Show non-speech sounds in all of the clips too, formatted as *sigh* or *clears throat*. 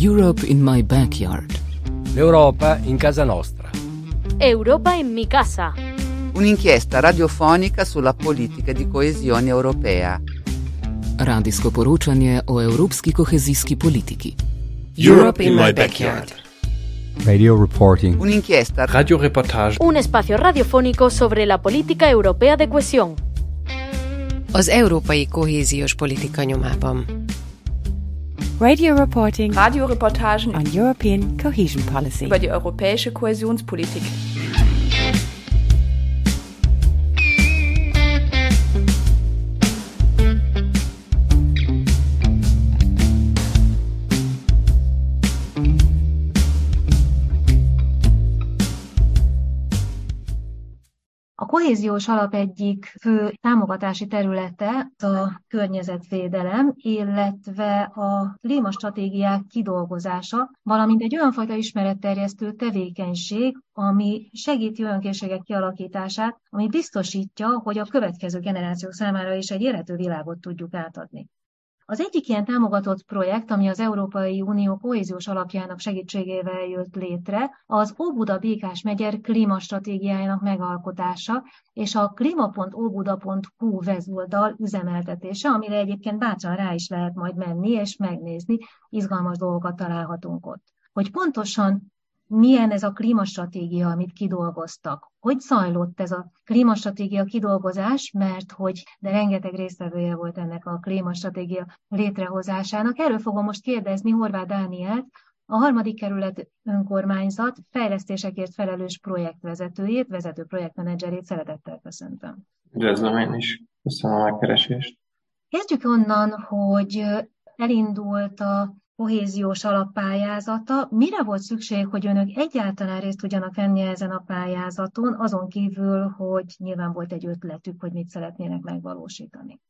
Europe in my backyard. L'Europa in casa nostra. Europa in mi casa. Un'inchiesta radiofonica sulla politica di coesione europea. Radijsko poročanje o evropski kohezijski politiki. Europe in my backyard. Radio reporting. Un'inchiesta Radioreportage. Un espacio radiofónico sobre la política europea de cohesión. Az európai kohéziós politika nyomában. Radio reporting Radioreportagen on European cohesion policy. über die europäische Kohäsionspolitik. Kohéziós alap egyik fő támogatási területe a környezetvédelem, illetve a klímastratégiák kidolgozása, valamint egy olyan fajta ismeretterjesztő tevékenység, ami segíti olyan készségek kialakítását, ami biztosítja, hogy a következő generációk számára is egy élető világot tudjuk átadni. Az egyik ilyen támogatott projekt, ami az Európai Unió kohéziós alapjának segítségével jött létre, az Óbuda Békás megyer klímastratégiájának megalkotása és a klima.óbuda.hu wezoldal üzemeltetése, amire egyébként bátran rá is lehet majd menni és megnézni, izgalmas dolgokat találhatunk ott. Hogy pontosan milyen ez a klímastratégia, amit kidolgoztak. Hogy zajlott ez a klímastratégia kidolgozás, mert hogy de rengeteg résztvevője volt ennek a klímastratégia létrehozásának. Erről fogom most kérdezni Horváth Dánielt, a harmadik kerület önkormányzat fejlesztésekért felelős projektvezetőjét, vezető projektmenedzserét szeretettel köszöntöm. Üdvözlöm én is. Köszönöm a megkeresést. Kezdjük onnan, hogy elindult a kohéziós alappályázata. Mire volt szükség, hogy önök egyáltalán részt tudjanak venni ezen a pályázaton, azon kívül, hogy nyilván volt egy ötletük, hogy mit szeretnének megvalósítani?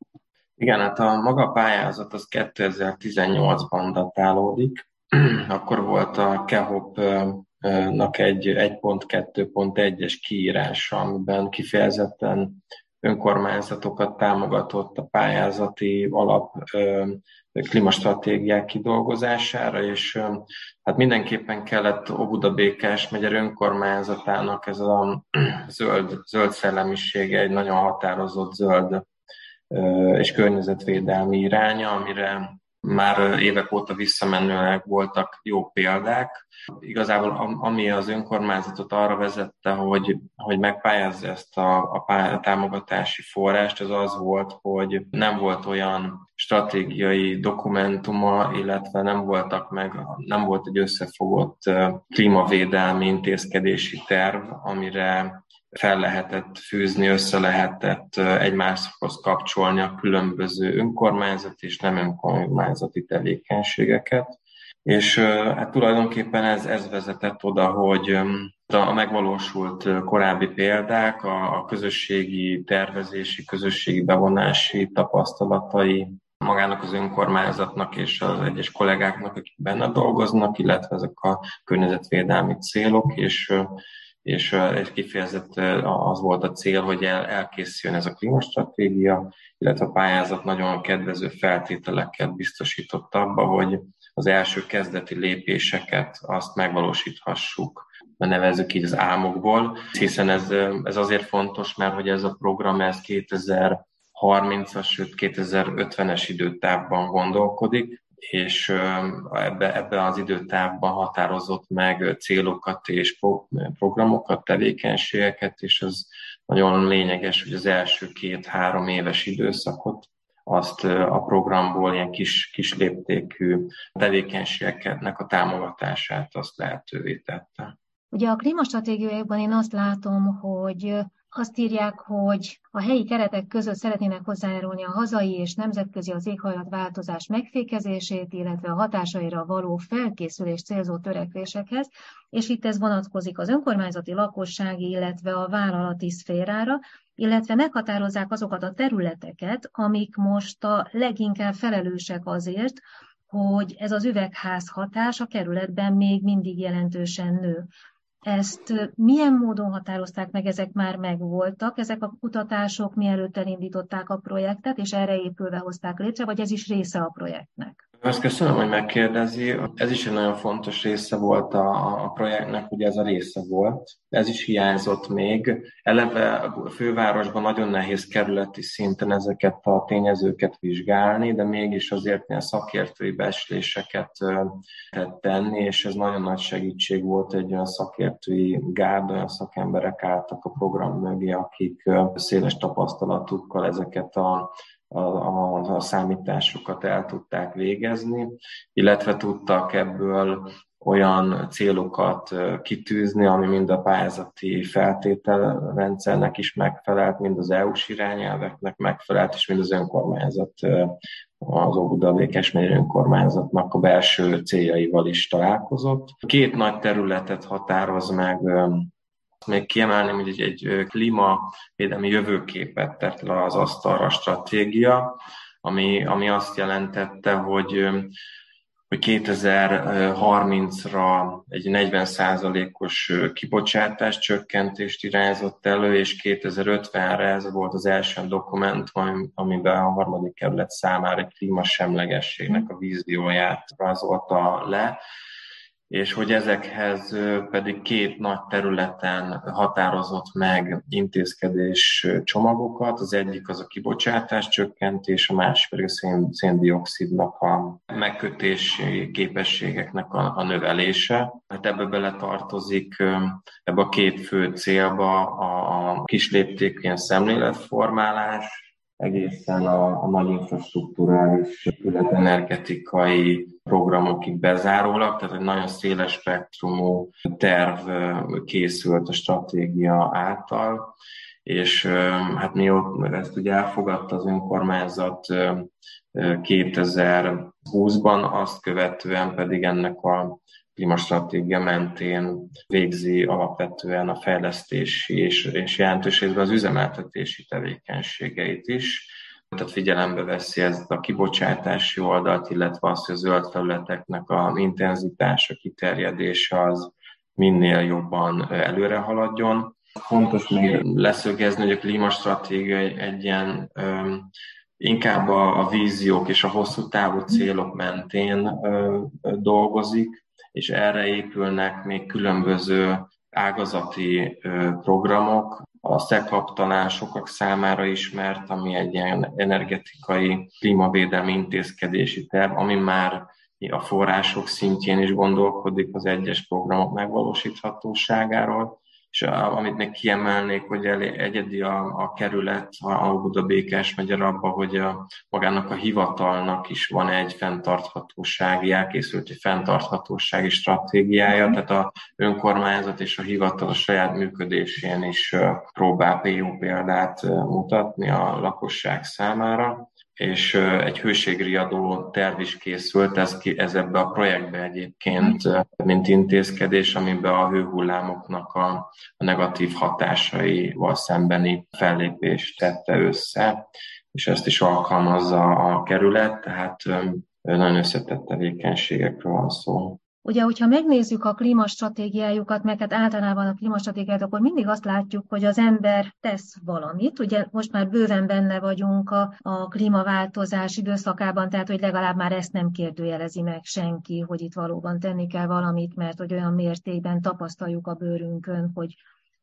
Igen, hát a maga pályázat az 2018-ban datálódik. *clears throat* Akkor volt a KEHOP-nak egy 1.2.1-es kiírása, amiben kifejezetten önkormányzatokat támogatott a pályázati alap klímastratégiák kidolgozására, és hát mindenképpen kellett Óbuda Békás megyer önkormányzatának ez a *clears throat* zöld, zöld szellemisége, egy nagyon határozott zöld és környezetvédelmi iránya, amire már évek óta visszamenőleg voltak jó példák. Igazából ami az önkormányzatot arra vezette, hogy, hogy megpályázza ezt a, a, támogatási forrást, az az volt, hogy nem volt olyan stratégiai dokumentuma, illetve nem voltak meg, nem volt egy összefogott klímavédelmi intézkedési terv, amire fel lehetett fűzni, össze lehetett egymáshoz kapcsolni a különböző önkormányzati és nem önkormányzati tevékenységeket. És hát tulajdonképpen ez, ez vezetett oda, hogy a megvalósult korábbi példák, a, a közösségi tervezési, közösségi bevonási tapasztalatai magának az önkormányzatnak és az egyes kollégáknak, akik benne dolgoznak, illetve ezek a környezetvédelmi célok, és és egy kifejezett az volt a cél, hogy el, elkészüljön ez a klímastratégia, illetve a pályázat nagyon kedvező feltételeket biztosított abba, hogy az első kezdeti lépéseket azt megvalósíthassuk, nevezzük így az álmokból, hiszen ez, ez azért fontos, mert hogy ez a program ez 2030-as, sőt 2050-es időtávban gondolkodik, és ebbe, ebbe az időtávban határozott meg célokat és programokat, tevékenységeket, és az nagyon lényeges, hogy az első két-három éves időszakot azt a programból ilyen kis, kis léptékű tevékenységeknek a támogatását azt lehetővé tette. Ugye a klímastratégiákban én azt látom, hogy azt írják, hogy a helyi keretek között szeretnének hozzájárulni a hazai és nemzetközi az éghajlatváltozás megfékezését, illetve a hatásaira való felkészülés célzó törekvésekhez, és itt ez vonatkozik az önkormányzati lakossági, illetve a vállalati szférára, illetve meghatározzák azokat a területeket, amik most a leginkább felelősek azért, hogy ez az üvegház hatás a kerületben még mindig jelentősen nő. Ezt milyen módon határozták meg, ezek már megvoltak, ezek a kutatások mielőtt elindították a projektet, és erre épülve hozták létre, vagy ez is része a projektnek? Azt köszönöm, hogy megkérdezi. Ez is egy nagyon fontos része volt a, a projektnek, ugye ez a része volt. Ez is hiányzott még. Eleve a fővárosban nagyon nehéz kerületi szinten ezeket a tényezőket vizsgálni, de mégis azért ilyen szakértői besléseket tett tenni, és ez nagyon nagy segítség volt egy olyan szakértői gárda, olyan szakemberek álltak a program mögé, akik széles tapasztalatukkal ezeket a a, a, a számításokat el tudták végezni, illetve tudtak ebből olyan célokat kitűzni, ami mind a pályázati feltételrendszernek is megfelelt, mind az EU-s irányelveknek megfelelt, és mind az önkormányzat, az Óbuda Békes önkormányzatnak a belső céljaival is találkozott. Két nagy területet határoz meg még kiemelném, hogy egy, egy klímavédelmi jövőképet tett le az asztalra stratégia, ami, ami azt jelentette, hogy hogy 2030-ra egy 40%-os kibocsátás csökkentést irányzott elő, és 2050-re ez volt az első dokumentum, amiben a harmadik kerület számára egy klímasemlegességnek a vízióját rázolta le és hogy ezekhez pedig két nagy területen határozott meg intézkedés csomagokat. Az egyik az a kibocsátás csökkentés, a másik pedig a szén, a megkötési képességeknek a, a növelése. Hát ebbe bele tartozik ebbe a két fő célba a, a kisléptékű szemléletformálás, egészen a, a nagy infrastruktúrális épület energetikai programokig bezárólag, tehát egy nagyon széles spektrumú terv készült a stratégia által, és hát mi ezt ugye elfogadta az önkormányzat 2020-ban, azt követően pedig ennek a klímastratégia mentén végzi alapvetően a fejlesztési és, és jelentős az üzemeltetési tevékenységeit is. Tehát figyelembe veszi ezt a kibocsátási oldalt, illetve azt, hogy a zöld felületeknek a intenzitása, kiterjedése az minél jobban előre haladjon. Fontos még leszögezni, hogy a klímastratégia egy ilyen inkább a, a víziók és a hosszú távú célok mentén dolgozik, és erre épülnek még különböző ágazati programok, a SZEKAP talán sokak számára ismert, ami egy ilyen energetikai klímavédelmi intézkedési terv, ami már a források szintjén is gondolkodik az egyes programok megvalósíthatóságáról, és amit még kiemelnék, hogy egyedi a, a kerület, a Buda Békás megyer abban, hogy a, magának a hivatalnak is van egy fenntarthatósági, elkészült egy fenntarthatósági stratégiája, tehát a önkormányzat és a hivatal a saját működésén is próbál PO példát mutatni a lakosság számára és egy hőségriadó terv is készült, ez, ki, ez ebbe a projektbe egyébként, mint intézkedés, amiben a hőhullámoknak a, a negatív hatásaival szembeni fellépést tette össze, és ezt is alkalmazza a kerület, tehát nagyon összetett tevékenységekről van szó. Ugye, hogyha megnézzük a klímastratégiájukat, meg hát általában a klímastratégiát, akkor mindig azt látjuk, hogy az ember tesz valamit. Ugye most már bőven benne vagyunk a, a klímaváltozás időszakában, tehát hogy legalább már ezt nem kérdőjelezi meg senki, hogy itt valóban tenni kell valamit, mert hogy olyan mértékben tapasztaljuk a bőrünkön, hogy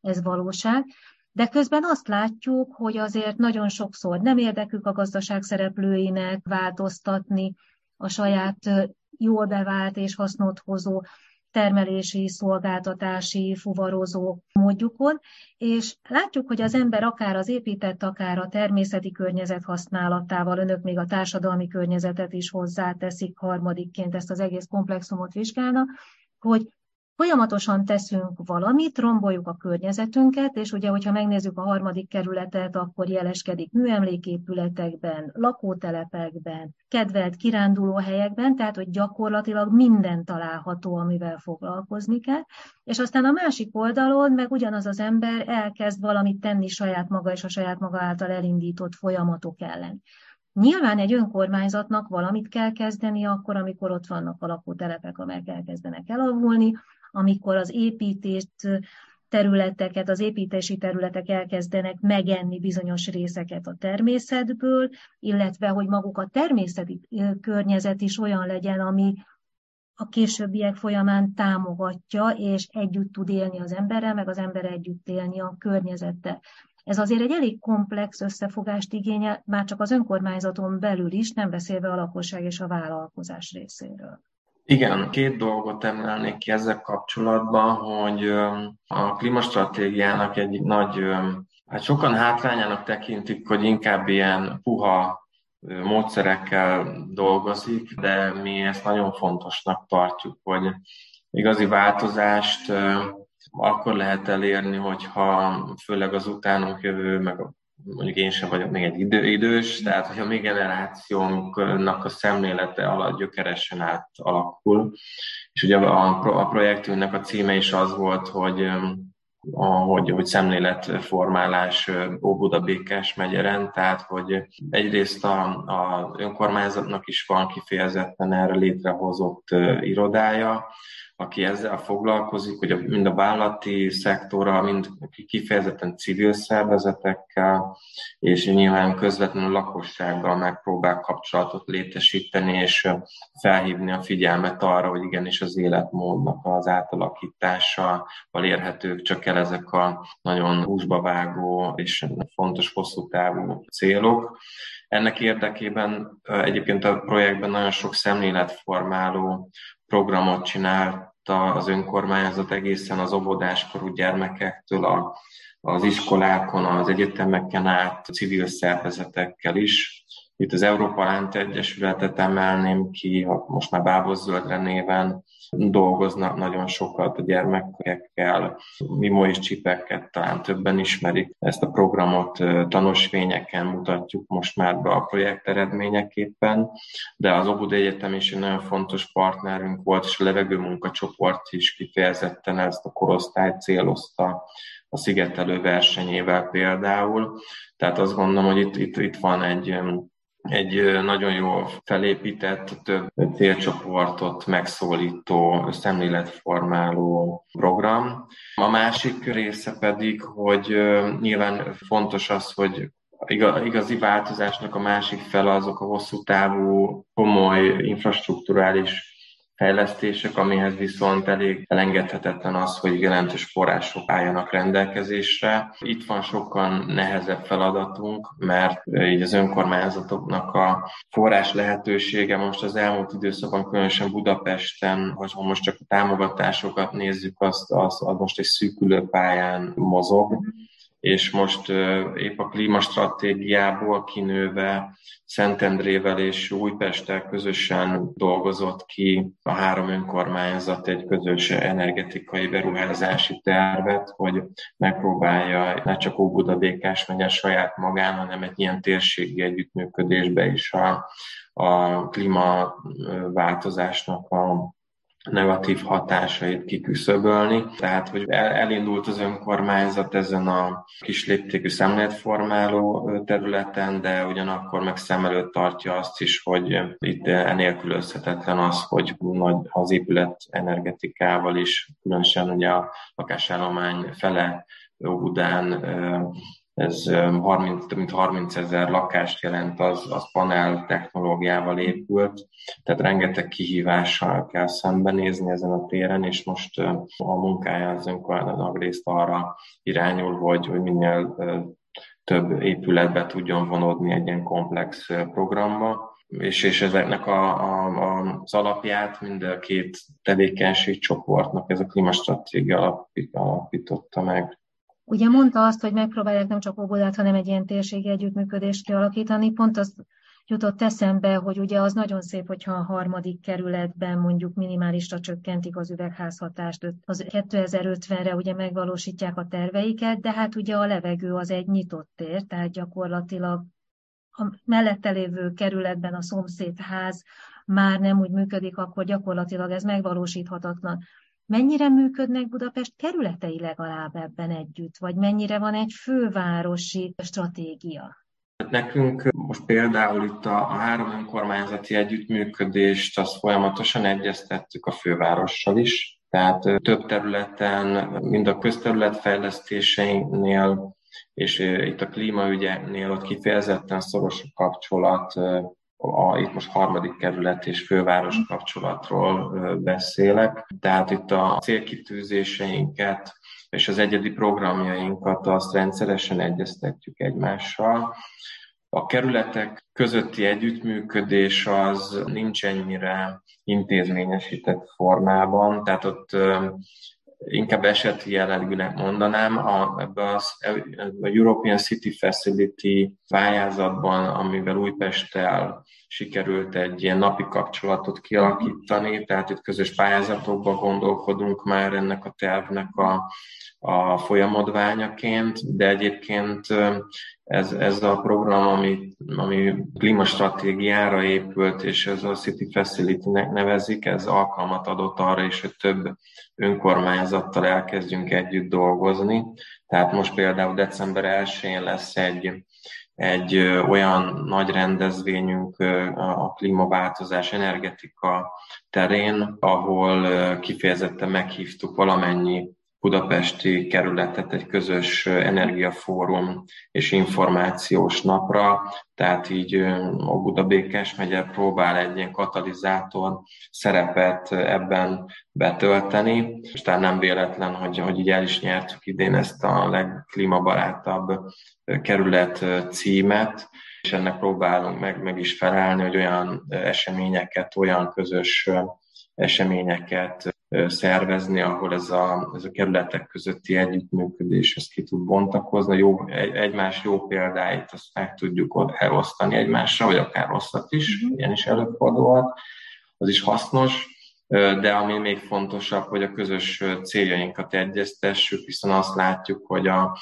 ez valóság. De közben azt látjuk, hogy azért nagyon sokszor nem érdekük a gazdaság szereplőinek változtatni a saját jól bevált és hasznot hozó termelési, szolgáltatási, fuvarozó módjukon, és látjuk, hogy az ember akár az épített, akár a természeti környezet használatával, önök még a társadalmi környezetet is hozzáteszik harmadikként, ezt az egész komplexumot vizsgálnak, hogy Folyamatosan teszünk valamit, romboljuk a környezetünket, és ugye, hogyha megnézzük a harmadik kerületet, akkor jeleskedik műemléképületekben, lakótelepekben, kedvelt kirándulóhelyekben, tehát hogy gyakorlatilag minden található, amivel foglalkozni kell. És aztán a másik oldalon meg ugyanaz az ember elkezd valamit tenni saját maga és a saját maga által elindított folyamatok ellen. Nyilván egy önkormányzatnak valamit kell kezdeni akkor, amikor ott vannak a lakótelepek, amelyek elkezdenek elavulni, amikor az építést területeket, az építési területek elkezdenek megenni bizonyos részeket a természetből, illetve hogy maguk a természeti környezet is olyan legyen, ami a későbbiek folyamán támogatja, és együtt tud élni az emberrel, meg az ember együtt élni a környezettel. Ez azért egy elég komplex összefogást igényel, már csak az önkormányzaton belül is, nem beszélve a lakosság és a vállalkozás részéről. Igen, két dolgot emelnék ki ezzel kapcsolatban, hogy a klímastratégiának egyik nagy, hát sokan hátrányának tekintik, hogy inkább ilyen puha módszerekkel dolgozik, de mi ezt nagyon fontosnak tartjuk, hogy igazi változást akkor lehet elérni, hogyha főleg az utánunk jövő, meg mondjuk én sem vagyok még egy idő, idős, tehát hogyha mi generációnknak a szemlélete alatt gyökeresen átalakul, és ugye a, a projektünknek a címe is az volt, hogy a, hogy, hogy szemléletformálás Óbuda Békás megyeren, tehát hogy egyrészt a, a önkormányzatnak is van kifejezetten erre létrehozott irodája, aki ezzel foglalkozik, hogy mind a vállati szektora, mind kifejezetten civil szervezetekkel, és nyilván közvetlenül lakossággal megpróbál kapcsolatot létesíteni, és felhívni a figyelmet arra, hogy igenis az életmódnak az átalakítása, érhetők csak el ezek a nagyon húsba vágó és fontos hosszú távú célok. Ennek érdekében egyébként a projektben nagyon sok szemléletformáló programot csinálta az önkormányzat egészen az óvodáskorú gyermekektől a, az iskolákon, az egyetemeken át, civil szervezetekkel is. Itt az Európa Lánt Egyesületet emelném ki, most már Bábos Zöldre néven dolgoznak nagyon sokat a gyermekekkel, mimo és csipeket talán többen ismerik. Ezt a programot tanúsvényeken mutatjuk most már be a projekt eredményeképpen, de az Obud Egyetem is egy nagyon fontos partnerünk volt, és a levegő munkacsoport is kifejezetten ezt a korosztályt célozta a szigetelő versenyével például. Tehát azt gondolom, hogy itt, itt, itt van egy egy nagyon jól felépített, több célcsoportot megszólító, szemléletformáló program. A másik része pedig, hogy nyilván fontos az, hogy igazi változásnak a másik fele azok a hosszú távú, komoly infrastruktúrális fejlesztések, amihez viszont elég elengedhetetlen az, hogy jelentős források álljanak rendelkezésre. Itt van sokkal nehezebb feladatunk, mert így az önkormányzatoknak a forrás lehetősége most az elmúlt időszakban, különösen Budapesten, hogy ha most csak a támogatásokat nézzük, azt, az, az most egy szűkülő pályán mozog és most épp a klímastratégiából kinőve Szentendrével és Újpesttel közösen dolgozott ki a három önkormányzat egy közös energetikai beruházási tervet, hogy megpróbálja ne csak Óbuda Békás megye saját magán, hanem egy ilyen térségi együttműködésbe is a, a klímaváltozásnak a negatív hatásait kiküszöbölni. Tehát, hogy elindult az önkormányzat ezen a kis léptékű szemléletformáló területen, de ugyanakkor meg szem előtt tartja azt is, hogy itt enélkülözhetetlen az, hogy nagy az épület energetikával is, különösen ugye a lakásállomány fele Óbudán ez 30, több mint 30 ezer lakást jelent, az, az panel technológiával épült, tehát rengeteg kihívással kell szembenézni ezen a téren, és most a munkája az önkormányzatnak részt arra irányul, hogy, hogy minél több épületbe tudjon vonódni egy ilyen komplex programba, és, és ezeknek a, a, a, az alapját mind a két tevékenységcsoportnak ez a klímastratégia alapította meg. Ugye mondta azt, hogy megpróbálják nem csak Óbudát, hanem egy ilyen térségi együttműködést kialakítani. Pont az jutott eszembe, hogy ugye az nagyon szép, hogyha a harmadik kerületben mondjuk minimálisra csökkentik az üvegházhatást, az 2050-re ugye megvalósítják a terveiket, de hát ugye a levegő az egy nyitott tér, tehát gyakorlatilag a mellette lévő kerületben a szomszédház már nem úgy működik, akkor gyakorlatilag ez megvalósíthatatlan. Mennyire működnek Budapest kerületei legalább ebben együtt, vagy mennyire van egy fővárosi stratégia? Nekünk most például itt a, a három önkormányzati együttműködést, azt folyamatosan egyeztettük a fővárossal is, Tehát több területen, mind a közterületfejlesztéseinél, és itt a klímaügyeknél ott kifejezetten szoros kapcsolat, a, itt most harmadik kerület és főváros kapcsolatról beszélek. Tehát itt a célkitűzéseinket és az egyedi programjainkat azt rendszeresen egyeztetjük egymással. A kerületek közötti együttműködés az nincs ennyire intézményesített formában, tehát ott inkább eseti jellegűnek mondanám, a, ebbe az, a European City Facility pályázatban, amivel Újpesttel sikerült egy ilyen napi kapcsolatot kialakítani, tehát itt közös pályázatokban gondolkodunk már ennek a tervnek a, a folyamodványaként, de egyébként ez, ez a program, ami, ami klímastratégiára épült, és ez a City Facility-nek nevezik, ez alkalmat adott arra is, hogy több önkormányzattal elkezdjünk együtt dolgozni. Tehát most például december 1-én lesz egy, egy olyan nagy rendezvényünk a klímaváltozás energetika terén, ahol kifejezetten meghívtuk valamennyi budapesti kerületet egy közös energiafórum és információs napra, tehát így a Budabékes megye próbál egy ilyen katalizátor szerepet ebben betölteni, és tehát nem véletlen, hogy, hogy így el is nyertük idén ezt a legklímabarátabb kerület címet, és ennek próbálunk meg, meg is felelni, hogy olyan eseményeket, olyan közös eseményeket szervezni, ahol ez a, ez a kerületek közötti együttműködés ezt ki tud bontakozni, jó, egy, egymás jó példáit azt meg tudjuk elosztani egymásra, vagy akár rosszat is, uh-huh. ilyen is előfordulhat, az is hasznos, de ami még fontosabb, hogy a közös céljainkat egyeztessük, hiszen azt látjuk, hogy a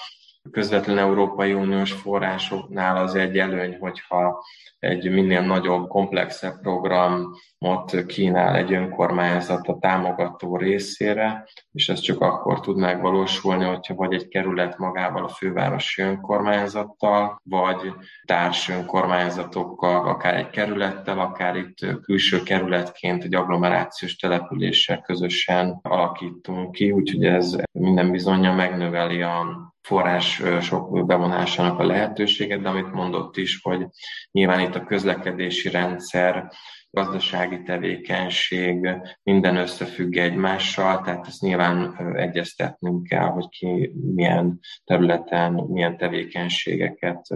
közvetlen Európai Uniós forrásoknál az egy előny, hogyha egy minél nagyobb, komplexebb programot kínál egy önkormányzat a támogató részére, és ez csak akkor tud megvalósulni, hogyha vagy egy kerület magával a fővárosi önkormányzattal, vagy társ önkormányzatokkal, akár egy kerülettel, akár itt külső kerületként egy agglomerációs településsel közösen alakítunk ki, úgyhogy ez minden bizonyja megnöveli a forrás sok bevonásának a lehetőséget, de amit mondott is, hogy nyilván itt a közlekedési rendszer, gazdasági tevékenység, minden összefügg egymással, tehát ezt nyilván egyeztetnünk kell, hogy ki milyen területen, milyen tevékenységeket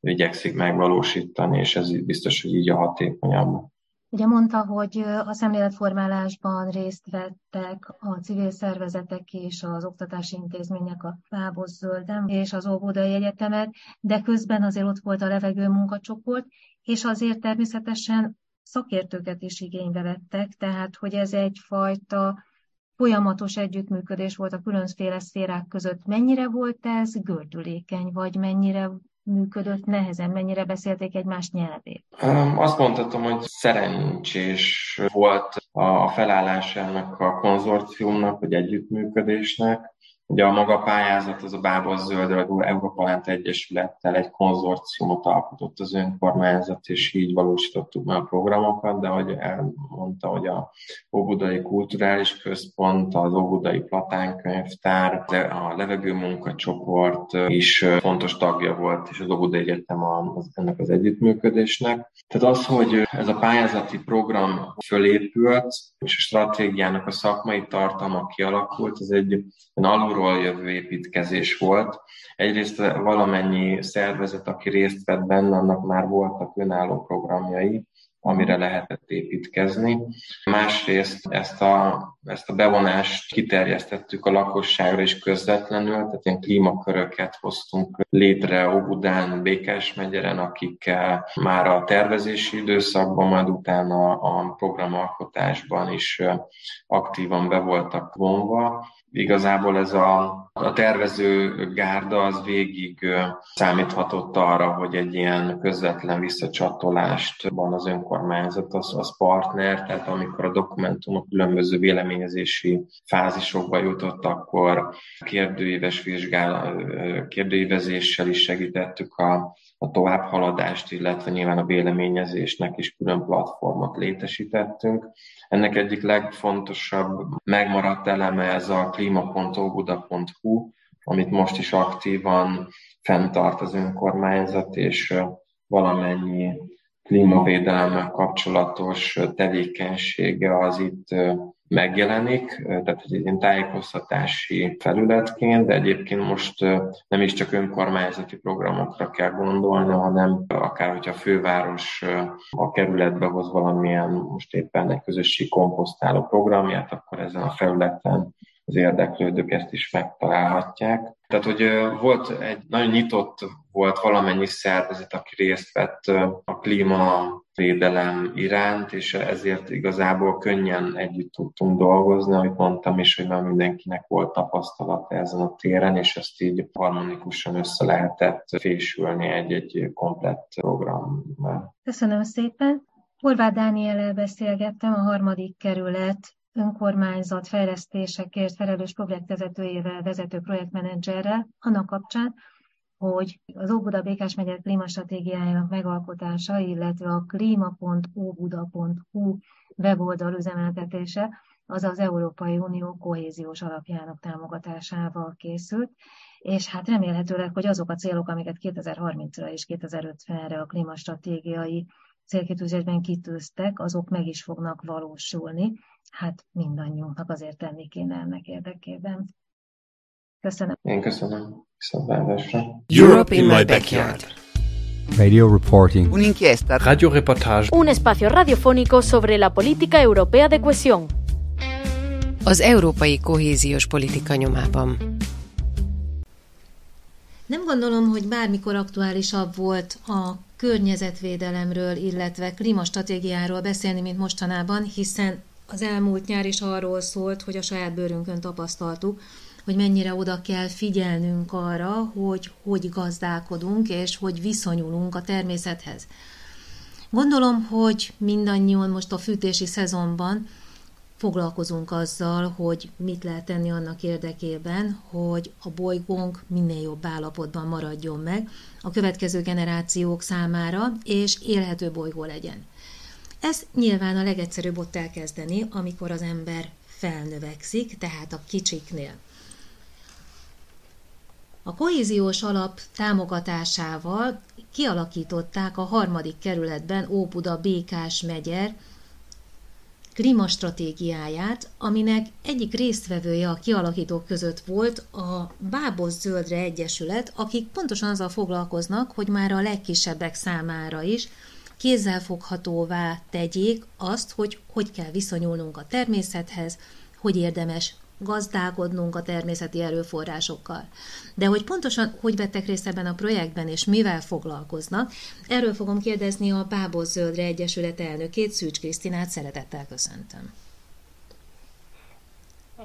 igyekszik megvalósítani, és ez biztos, hogy így a hatékonyabb. Ugye mondta, hogy a szemléletformálásban részt vettek a civil szervezetek és az oktatási intézmények, a Fábos Zöldem és az Óbudai Egyetemek, de közben azért ott volt a levegő munkacsoport, és azért természetesen szakértőket is igénybe vettek, tehát hogy ez egyfajta folyamatos együttműködés volt a különféle szférák között. Mennyire volt ez gördülékeny, vagy mennyire működött nehezen, mennyire beszélték egymás nyelvét? Azt mondhatom, hogy szerencsés volt a felállásának a konzorciumnak, vagy együttműködésnek, Ugye a maga pályázat az a Bábos Zöldről Európa Lent Egyesülettel egy konzorciumot alkotott az önkormányzat, és így valósítottuk meg a programokat, de ahogy elmondta, hogy a Óbudai Kulturális Központ, az Óbudai Platánkönyvtár, a levegő munkacsoport is fontos tagja volt, és az Óbudai Egyetem az, ennek az együttműködésnek. Tehát az, hogy ez a pályázati program fölépült, és a stratégiának a szakmai tartalma kialakult, ez egy alulról jövő építkezés volt. Egyrészt valamennyi szervezet, aki részt vett benne, annak már voltak önálló programjai, amire lehetett építkezni. Másrészt ezt a, ezt a bevonást kiterjesztettük a lakosságra is közvetlenül, tehát ilyen klímaköröket hoztunk létre Óbudán, Békás megyeren, akikkel már a tervezési időszakban, majd utána a programalkotásban is aktívan be voltak vonva. Igazából ez a, a tervező gárda az végig számíthatott arra, hogy egy ilyen közvetlen visszacsatolást van az önkormányzat az, az partner, tehát amikor a dokumentumok különböző véleményezési fázisokba jutott, akkor kérdőíves vizsgál, kérdőívezéssel is segítettük a, a továbbhaladást, illetve nyilván a véleményezésnek is külön platformot létesítettünk. Ennek egyik legfontosabb megmaradt eleme ez a klíma.óbuda.hu, amit most is aktívan fenntart az önkormányzat, és valamennyi klímavédelemmel kapcsolatos tevékenysége az itt megjelenik, tehát egy ilyen tájékoztatási felületként, de egyébként most nem is csak önkormányzati programokra kell gondolni, hanem akár hogyha a főváros a kerületbe hoz valamilyen most éppen egy közösség komposztáló programját, akkor ezen a felületen az érdeklődők ezt is megtalálhatják. Tehát, hogy volt egy nagyon nyitott volt valamennyi szervezet, aki részt vett a klímavédelem iránt, és ezért igazából könnyen együtt tudtunk dolgozni, amit mondtam is, hogy már mindenkinek volt tapasztalata ezen a téren, és ezt így harmonikusan össze lehetett fésülni egy-egy komplett programmal. Köszönöm szépen! Horváth Dániel beszélgettem a harmadik kerület önkormányzat fejlesztésekért felelős projektvezetőjével, vezető projektmenedzserrel, annak kapcsán, hogy az Óbuda Békás megye klímastratégiájának megalkotása, illetve a klíma.óbuda.hu weboldal üzemeltetése az az Európai Unió kohéziós alapjának támogatásával készült, és hát remélhetőleg, hogy azok a célok, amiket 2030-ra és 2050-re a klímastratégiai célkitűzésben kitűztek, azok meg is fognak valósulni. Hát mindannyiunknak azért tenni kéne ennek érdekében. Köszönöm. Én köszönöm. Viszontlátásra. Europe in my backyard. Radio reporting. Un'inchiesta. Radio reportage. Un espacio radiofónico sobre la política europea de cohesión. Az európai kohéziós politika nyomában. Nem gondolom, hogy bármikor aktuálisabb volt a környezetvédelemről, illetve klímastratégiáról beszélni, mint mostanában, hiszen az elmúlt nyár is arról szólt, hogy a saját bőrünkön tapasztaltuk, hogy mennyire oda kell figyelnünk arra, hogy hogy gazdálkodunk és hogy viszonyulunk a természethez. Gondolom, hogy mindannyian most a fűtési szezonban foglalkozunk azzal, hogy mit lehet tenni annak érdekében, hogy a bolygónk minél jobb állapotban maradjon meg a következő generációk számára, és élhető bolygó legyen. Ez nyilván a legegyszerűbb ott elkezdeni, amikor az ember felnövekszik, tehát a kicsiknél. A kohéziós alap támogatásával kialakították a harmadik kerületben Óbuda Békás megyer klímastratégiáját, aminek egyik résztvevője a kialakítók között volt a Bábos Zöldre Egyesület, akik pontosan azzal foglalkoznak, hogy már a legkisebbek számára is kézzelfoghatóvá tegyék azt, hogy hogy kell viszonyulnunk a természethez, hogy érdemes gazdálkodnunk a természeti erőforrásokkal. De hogy pontosan hogy vettek részt ebben a projektben és mivel foglalkoznak, erről fogom kérdezni a Bábos Zöldre Egyesület elnökét, Szűcs Krisztinát, szeretettel köszöntöm.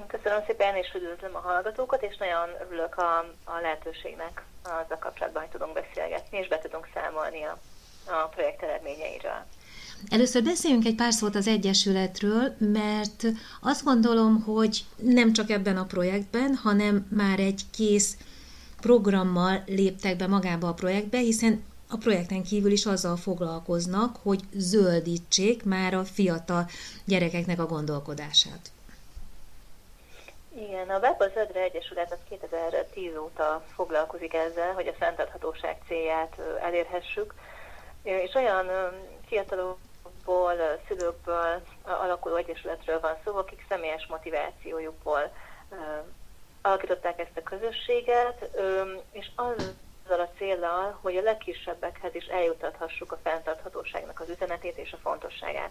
Köszönöm szépen, és üdvözlöm a hallgatókat, és nagyon örülök a, a lehetőségnek a kapcsolatban, hogy tudunk beszélgetni, és be tudunk számolni a, a projekt eredményeiről. Először beszéljünk egy pár szót az Egyesületről, mert azt gondolom, hogy nem csak ebben a projektben, hanem már egy kész programmal léptek be magába a projektbe, hiszen a projekten kívül is azzal foglalkoznak, hogy zöldítsék már a fiatal gyerekeknek a gondolkodását. Igen, a Bába Zöldre Egyesület az 2010 óta foglalkozik ezzel, hogy a fenntarthatóság célját elérhessük, és olyan fiatalok családokból, szülőkből alakuló egyesületről van szó, akik személyes motivációjukból alakították ezt a közösséget, és azzal a célral, hogy a legkisebbekhez is eljutathassuk a fenntarthatóságnak az üzenetét és a fontosságát.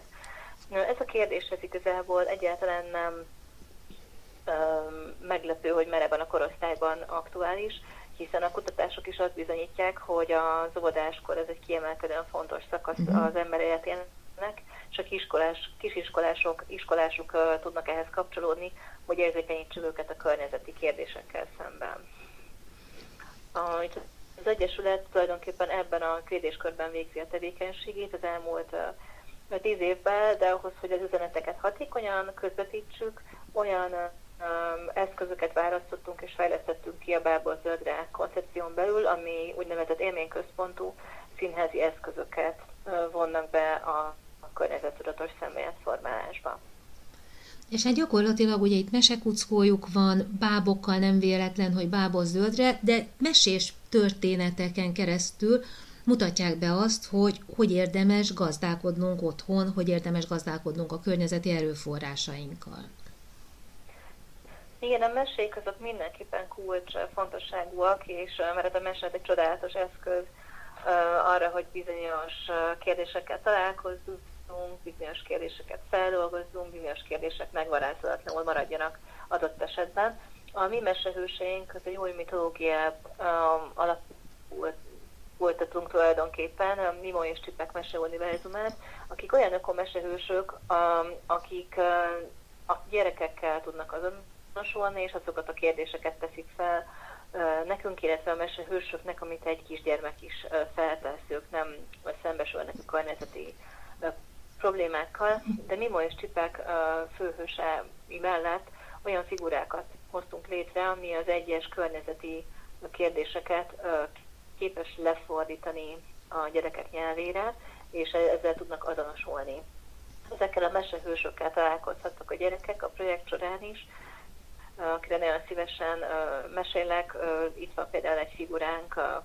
Ez a kérdés ez igazából egyáltalán nem meglepő, hogy már ebben a korosztályban aktuális, hiszen a kutatások is azt bizonyítják, hogy az óvodáskor ez egy kiemelkedően fontos szakasz uh-huh. az ember életének, és a kisiskolás, kisiskolások, iskolások uh, tudnak ehhez kapcsolódni, hogy érzékenyítsük őket a környezeti kérdésekkel szemben. A, az Egyesület tulajdonképpen ebben a kérdéskörben végzi a tevékenységét. Az elmúlt uh, tíz évben, de ahhoz, hogy az üzeneteket hatékonyan közvetítsük, olyan eszközöket választottunk és fejlesztettünk ki a Bából Zöldre koncepción belül, ami úgynevezett élményközpontú színházi eszközöket vonnak be a környezettudatos szemléletformálásba. És hát gyakorlatilag ugye itt mesekuckójuk van, bábokkal nem véletlen, hogy bábos zöldre, de mesés történeteken keresztül mutatják be azt, hogy hogy érdemes gazdálkodnunk otthon, hogy érdemes gazdálkodnunk a környezeti erőforrásainkkal. Igen, a mesék azok mindenképpen kulcs fontosságúak, és mert a mese egy csodálatos eszköz arra, hogy bizonyos kérdésekkel találkozzunk, bizonyos kérdéseket feldolgozzunk, bizonyos kérdések megvarázsolatlanul maradjanak adott esetben. A mi mesehőseink az egy új mitológiább um, alapult folytatunk tulajdonképpen a Mimo és Csipek Meseuniverzumát, akik olyan ökomesehősök, akik a gyerekekkel tudnak azonosulni, és azokat a kérdéseket teszik fel nekünk, illetve a mesehősöknek, amit egy kisgyermek is feltesz, ők nem szembesülnek a környezeti problémákkal, de Mimo és Csipek főhőse mellett olyan figurákat hoztunk létre, ami az egyes környezeti kérdéseket képes lefordítani a gyerekek nyelvére, és ezzel tudnak azonosulni. Ezekkel a mesehősökkel találkozhattak a gyerekek a projekt során is, akire nagyon szívesen mesélek. Itt van például egy figuránk, a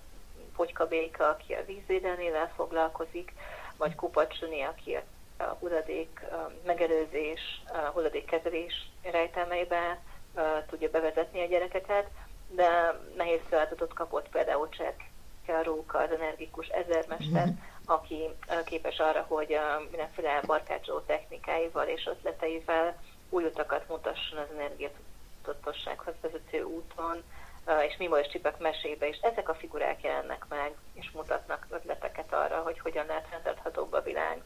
Fogyka Béka, aki a vízvédelmével foglalkozik, vagy Kupacsuni, aki a hulladék megelőzés, hulladékkezelés rejtelmeibe tudja bevezetni a gyerekeket, de nehéz feladatot kapott például Cserke Róka, az energikus ezermester, mm-hmm. aki képes arra, hogy mindenféle barkácsoló technikáival és ötleteivel új utakat mutasson az energiatudatossághoz vezető úton, és Mimo és Csipek mesébe is. Ezek a figurák jelennek meg, és mutatnak ötleteket arra, hogy hogyan lehet fenntarthatóbb a világ.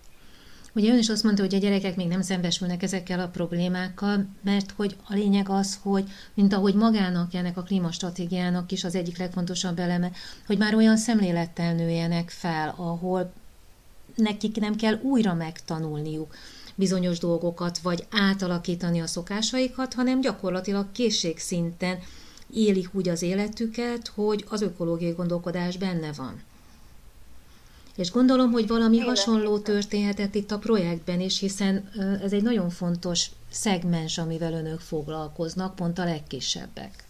Ugye ön is azt mondta, hogy a gyerekek még nem szembesülnek ezekkel a problémákkal, mert hogy a lényeg az, hogy mint ahogy magának ennek a klímastratégiának is az egyik legfontosabb eleme, hogy már olyan szemlélettel nőjenek fel, ahol nekik nem kell újra megtanulniuk bizonyos dolgokat, vagy átalakítani a szokásaikat, hanem gyakorlatilag készségszinten élik úgy az életüket, hogy az ökológiai gondolkodás benne van. És gondolom, hogy valami Én hasonló történhetett itt a projektben is, hiszen ez egy nagyon fontos szegmens, amivel önök foglalkoznak, pont a legkisebbek.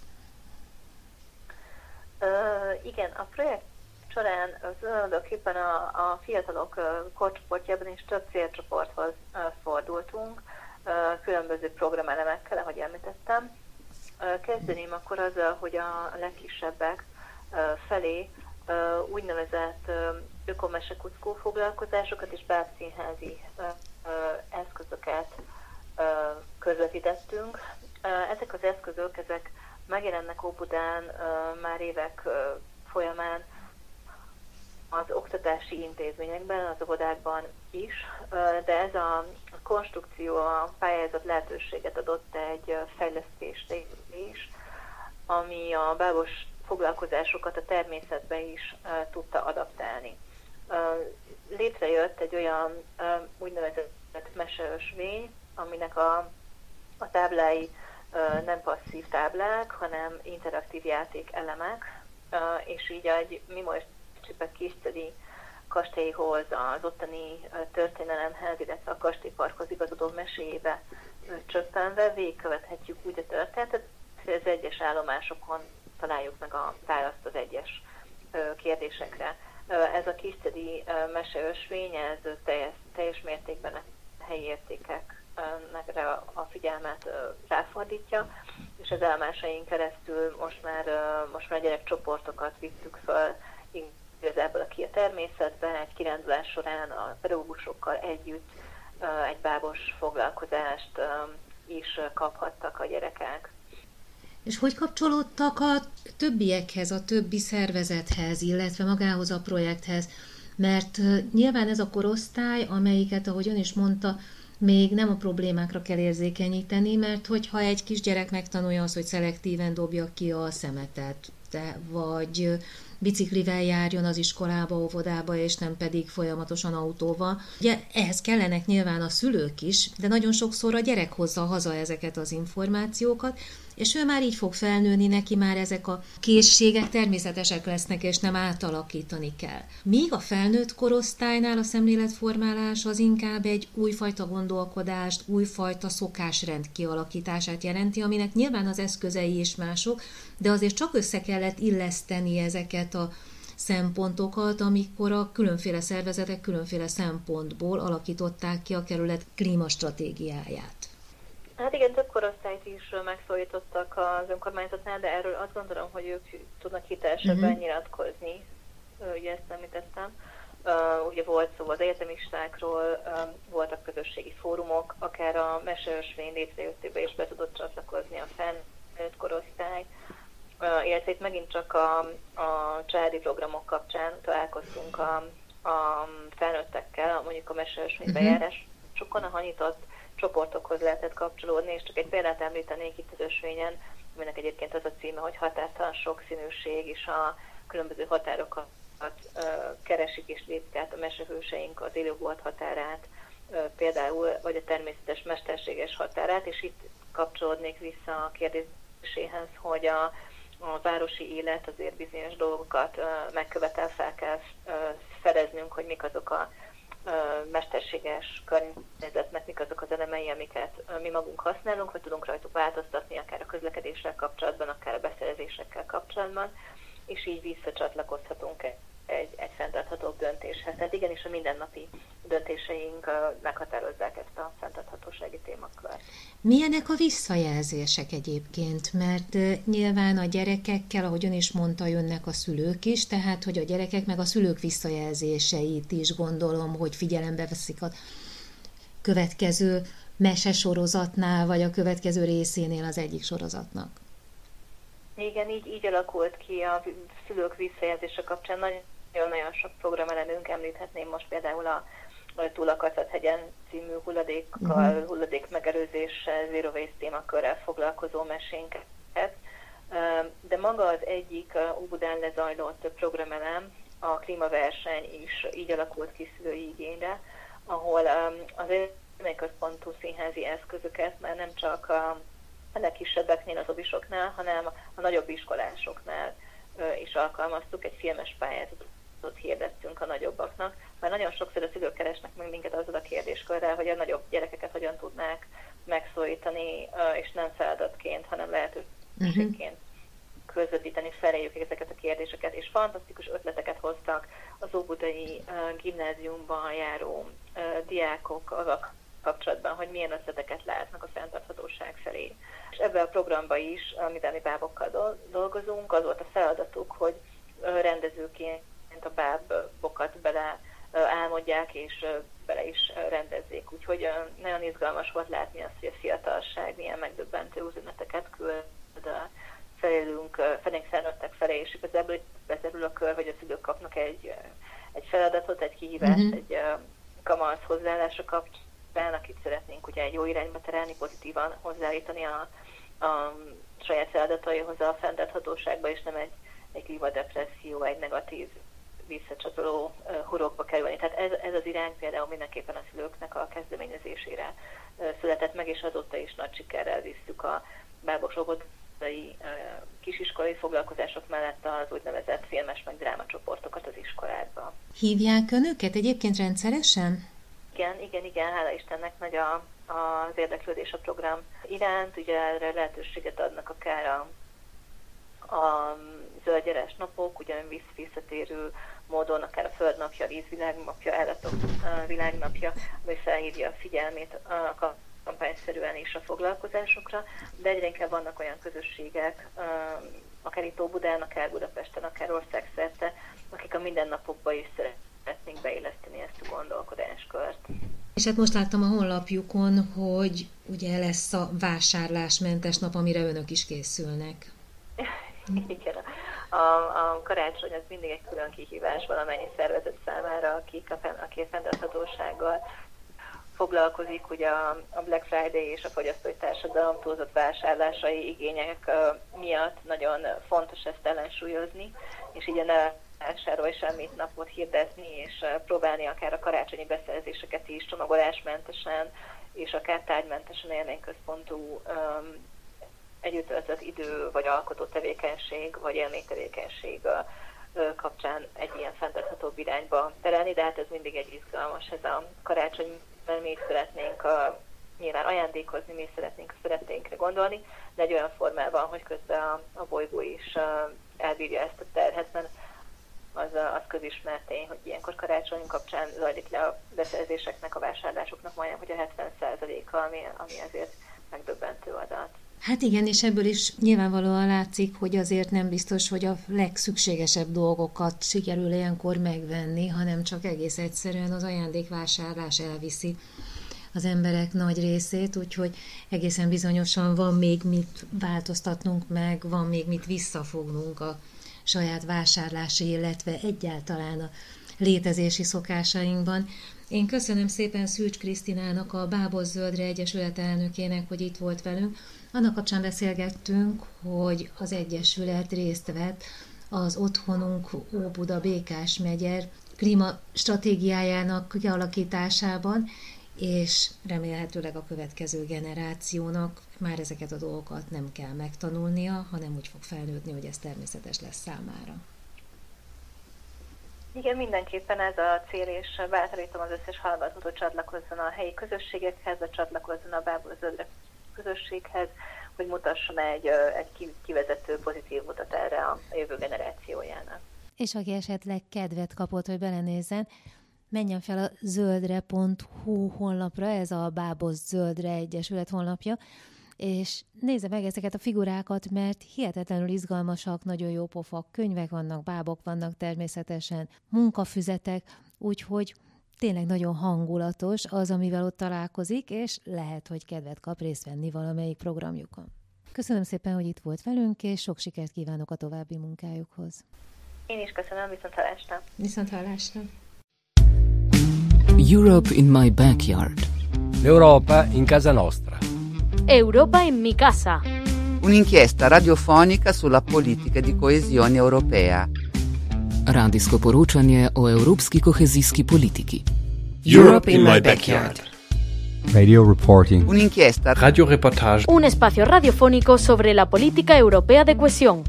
Uh, igen, a projekt során tulajdonképpen a, a fiatalok korcsoportjában is több célcsoporthoz fordultunk, különböző programelemekkel, ahogy említettem. Kezdeném akkor azzal, hogy a legkisebbek felé úgynevezett ökomesekuckó foglalkozásokat és bábszínházi eszközöket közvetítettünk. Ezek az eszközök, ezek megjelennek Óbudán már évek folyamán az oktatási intézményekben, az óvodákban is, de ez a konstrukció, a pályázat lehetőséget adott egy fejlesztést is, ami a bábos foglalkozásokat a természetbe is tudta adaptálni. Létrejött egy olyan úgynevezett meseösvény, aminek a, a táblái nem passzív táblák, hanem interaktív játék elemek, és így egy mi most Csipek Kiszteli kastélyhoz, az ottani történelemhez, illetve a kastélyparkhoz igazodó meséjébe csöppenve végigkövethetjük úgy a történetet, hogy az egyes állomásokon találjuk meg a választ az egyes kérdésekre. Ez a kisztedi meseösvény, ez teljes, teljes mértékben a helyi értékeknek a figyelmet ráfordítja, és az elmásaink keresztül most már, most már gyerekcsoportokat vittük föl igazából ki a természetbe, egy kirándulás során a pedagógusokkal együtt egy bábos foglalkozást is kaphattak a gyerekek. És hogy kapcsolódtak a többiekhez, a többi szervezethez, illetve magához a projekthez? Mert nyilván ez a korosztály, amelyiket, ahogy ön is mondta, még nem a problémákra kell érzékenyíteni, mert hogyha egy kisgyerek megtanulja azt, hogy szelektíven dobja ki a szemetet, de, vagy biciklivel járjon az iskolába, óvodába, és nem pedig folyamatosan autóval. Ugye ehhez kellenek nyilván a szülők is, de nagyon sokszor a gyerek hozza haza ezeket az információkat, és ő már így fog felnőni, neki már ezek a készségek természetesek lesznek, és nem átalakítani kell. Míg a felnőtt korosztálynál a szemléletformálás az inkább egy újfajta gondolkodást, újfajta szokásrend kialakítását jelenti, aminek nyilván az eszközei is mások, de azért csak össze kellett illeszteni ezeket a szempontokat, amikor a különféle szervezetek különféle szempontból alakították ki a kerület klímastratégiáját. Hát igen, több korosztályt is megszólítottak az önkormányzatnál, de erről azt gondolom, hogy ők tudnak hitelesebben uh-huh. nyilatkozni. Ugye ezt említettem. Uh, ugye volt szó az egyetemistákról, uh, voltak közösségi fórumok, akár a meseösvény létrejöttébe is be tudott csatlakozni a felnőtt korosztály, illetve itt megint csak a, a családi programok kapcsán találkoztunk a, a felnőttekkel, mondjuk a meseösvény uh-huh. bejárásokon, ahol nyitott csoportokhoz lehetett kapcsolódni, és csak egy példát említenék itt az ösvényen, aminek egyébként az a címe, hogy határtalan sokszínűség, és a különböző határokat keresik és lépik át a mesehőseink az élőbolt határát, például, vagy a természetes mesterséges határát, és itt kapcsolódnék vissza a kérdéséhez, hogy a, a városi élet azért bizonyos dolgokat megkövetel, fel kell fedeznünk, hogy mik azok a mesterséges környezetnek mik azok az elemei, amiket mi magunk használunk, vagy tudunk rajtuk változtatni, akár a közlekedéssel kapcsolatban, akár a beszerzésekkel kapcsolatban, és így visszacsatlakozhatunk egy, egy fenntarthatóbb döntéshez. Tehát igenis a mindennapi döntéseink meghatározzák ezt a fenntarthatósági témakört. Milyenek a visszajelzések egyébként? Mert nyilván a gyerekekkel, ahogy ön is mondta, jönnek a szülők is, tehát hogy a gyerekek meg a szülők visszajelzéseit is gondolom, hogy figyelembe veszik a következő mesesorozatnál, vagy a következő részénél az egyik sorozatnak. Igen, így, így alakult ki a szülők visszajelzése kapcsán. Nagyon-nagyon sok programelemünk, említhetném most például a hegyen című hulladékkal, uh-huh. hulladék megelőzéssel, zero waste témakörrel foglalkozó mesénket. De maga az egyik Ubudán lezajlott programelem, a klímaverseny is így alakult ki szülői igényre, ahol az központú színházi eszközöket már nem csak a legkisebbeknél, az obisoknál, hanem a nagyobb iskolásoknál is alkalmaztuk, egy filmes pályázatot hirdettünk a nagyobbaknak, mert nagyon sokszor a szülők keresnek meg minket azzal a kérdéskörrel, hogy a nagyobb gyerekeket hogyan tudnák megszólítani, és nem feladatként, hanem lehetőségként uh-huh. közvetíteni feléjük ezeket a kérdéseket, és fantasztikus ötleteket hoztak az Óbudai gimnáziumban járó diákok azok kapcsolatban, hogy milyen ötleteket látnak a fenntarthatóság felé. És ebben a programban is, amit mi bábokkal dolgozunk, az volt a feladatuk, hogy rendezőként a bábokat bele álmodják, és bele is rendezzék. Úgyhogy nagyon izgalmas volt látni azt, hogy a fiatalság milyen megdöbbentő üzeneteket küld felélünk, felénk felnőttek felé, és igazából bezerül a kör, hogy a szülők kapnak egy, egy feladatot, egy kihívást, uh-huh. egy kamasz hozzáállása kapcsán, akit szeretnénk ugye egy jó irányba terelni, pozitívan hozzáállítani a, a saját feladataihoz a fenntarthatóságba, és nem egy, egy klímadepresszió, egy negatív visszacsatoló horogba kerülni. Tehát ez, ez az irány például mindenképpen a szülőknek a kezdeményezésére született meg, és azóta is nagy sikerrel visszük a bábos óvodai kisiskolai foglalkozások mellett az úgynevezett filmes meg drámacsoportokat az iskolákba. Hívják önöket egyébként rendszeresen? Igen, igen, igen, hála Istennek nagy a, az érdeklődés a program iránt, ugye erre lehetőséget adnak akár a, a zöldgyerek napok, ugyan visszatérő módon, akár a Földnapja, a Vízvilágnapja, Állatok világnapja, ami felhívja a figyelmét a kampányszerűen is a foglalkozásokra, de egyre inkább vannak olyan közösségek, akár itt Óbudán, akár Budapesten, akár országszerte, akik a mindennapokba is szeretnénk beilleszteni ezt a gondolkodáskört. És hát most láttam a honlapjukon, hogy ugye lesz a vásárlásmentes nap, amire önök is készülnek. *laughs* Igen, a, a karácsony az mindig egy külön kihívás valamennyi szervezet számára, akik a, aki a fenntarthatósággal foglalkozik, ugye a Black Friday és a fogyasztói társadalom túlzott vásárlásai igények miatt nagyon fontos ezt ellensúlyozni, és így ne vásárolj semmit napot hirdetni, és próbálni akár a karácsonyi beszerzéseket is csomagolásmentesen, és akár tárgymentesen élményközpontú um, együttöltött idő, vagy alkotó tevékenység, vagy élménytevékenység kapcsán egy ilyen fenntarthatóbb irányba terelni, de hát ez mindig egy izgalmas, ez a karácsony, mert mi is szeretnénk a, nyilván ajándékozni, mi is szeretnénk a szeretteinkre gondolni, de egy olyan formában, hogy közben a, a bolygó is elbírja ezt a terhet, mert az, az közismert tény, hogy ilyenkor karácsony kapcsán zajlik le a beszerzéseknek, a vásárlásoknak majdnem, hogy a 70%-a, ami, ami azért megdöbbentő adat. Hát igen, és ebből is nyilvánvalóan látszik, hogy azért nem biztos, hogy a legszükségesebb dolgokat sikerül ilyenkor megvenni, hanem csak egész egyszerűen az ajándékvásárlás elviszi az emberek nagy részét, úgyhogy egészen bizonyosan van még mit változtatnunk meg, van még mit visszafognunk a saját vásárlási, illetve egyáltalán a létezési szokásainkban. Én köszönöm szépen Szűcs Krisztinának, a Bábos Zöldre Egyesület elnökének, hogy itt volt velünk. Annak kapcsán beszélgettünk, hogy az Egyesület részt vett az otthonunk Óbuda Békás megyer klíma stratégiájának kialakításában, és remélhetőleg a következő generációnak már ezeket a dolgokat nem kell megtanulnia, hanem úgy fog felnőni, hogy ez természetes lesz számára. Igen, mindenképpen ez a cél, és bátorítom az összes hallgatót, hogy csatlakozzon a helyi közösségekhez, vagy csatlakozzon a Bábor Zöldre közösséghez, hogy mutasson egy, egy kivezető pozitív utat erre a jövő generációjának. És aki esetleg kedvet kapott, hogy belenézzen, menjen fel a zöldre.hu honlapra, ez a Bábos Zöldre Egyesület honlapja, és nézze meg ezeket a figurákat, mert hihetetlenül izgalmasak, nagyon jó pofak, könyvek vannak, bábok vannak természetesen, munkafüzetek, úgyhogy tényleg nagyon hangulatos az, amivel ott találkozik, és lehet, hogy kedvet kap részt venni valamelyik programjukon. Köszönöm szépen, hogy itt volt velünk, és sok sikert kívánok a további munkájukhoz. Én is köszönöm, viszont hallásra. Viszont hallásra. Europe in my backyard. L'Europa in casa nostra. Europa in mi casa. Un'inchiesta radiofonica sulla politica di coesione europea. Radijsko poročanje o evropski kohezijski politiki. Europe in my backyard. Radio reporting. Un'inchiesta Radioreportage. Un espacio radiofónico sobre la política europea de cohesión.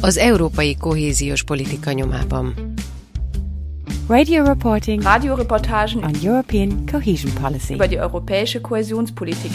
Az európai kohéziós politika nyomában. Radio reporting Radioreportagen on European cohesion policy. über die europäische Kohäsionspolitik.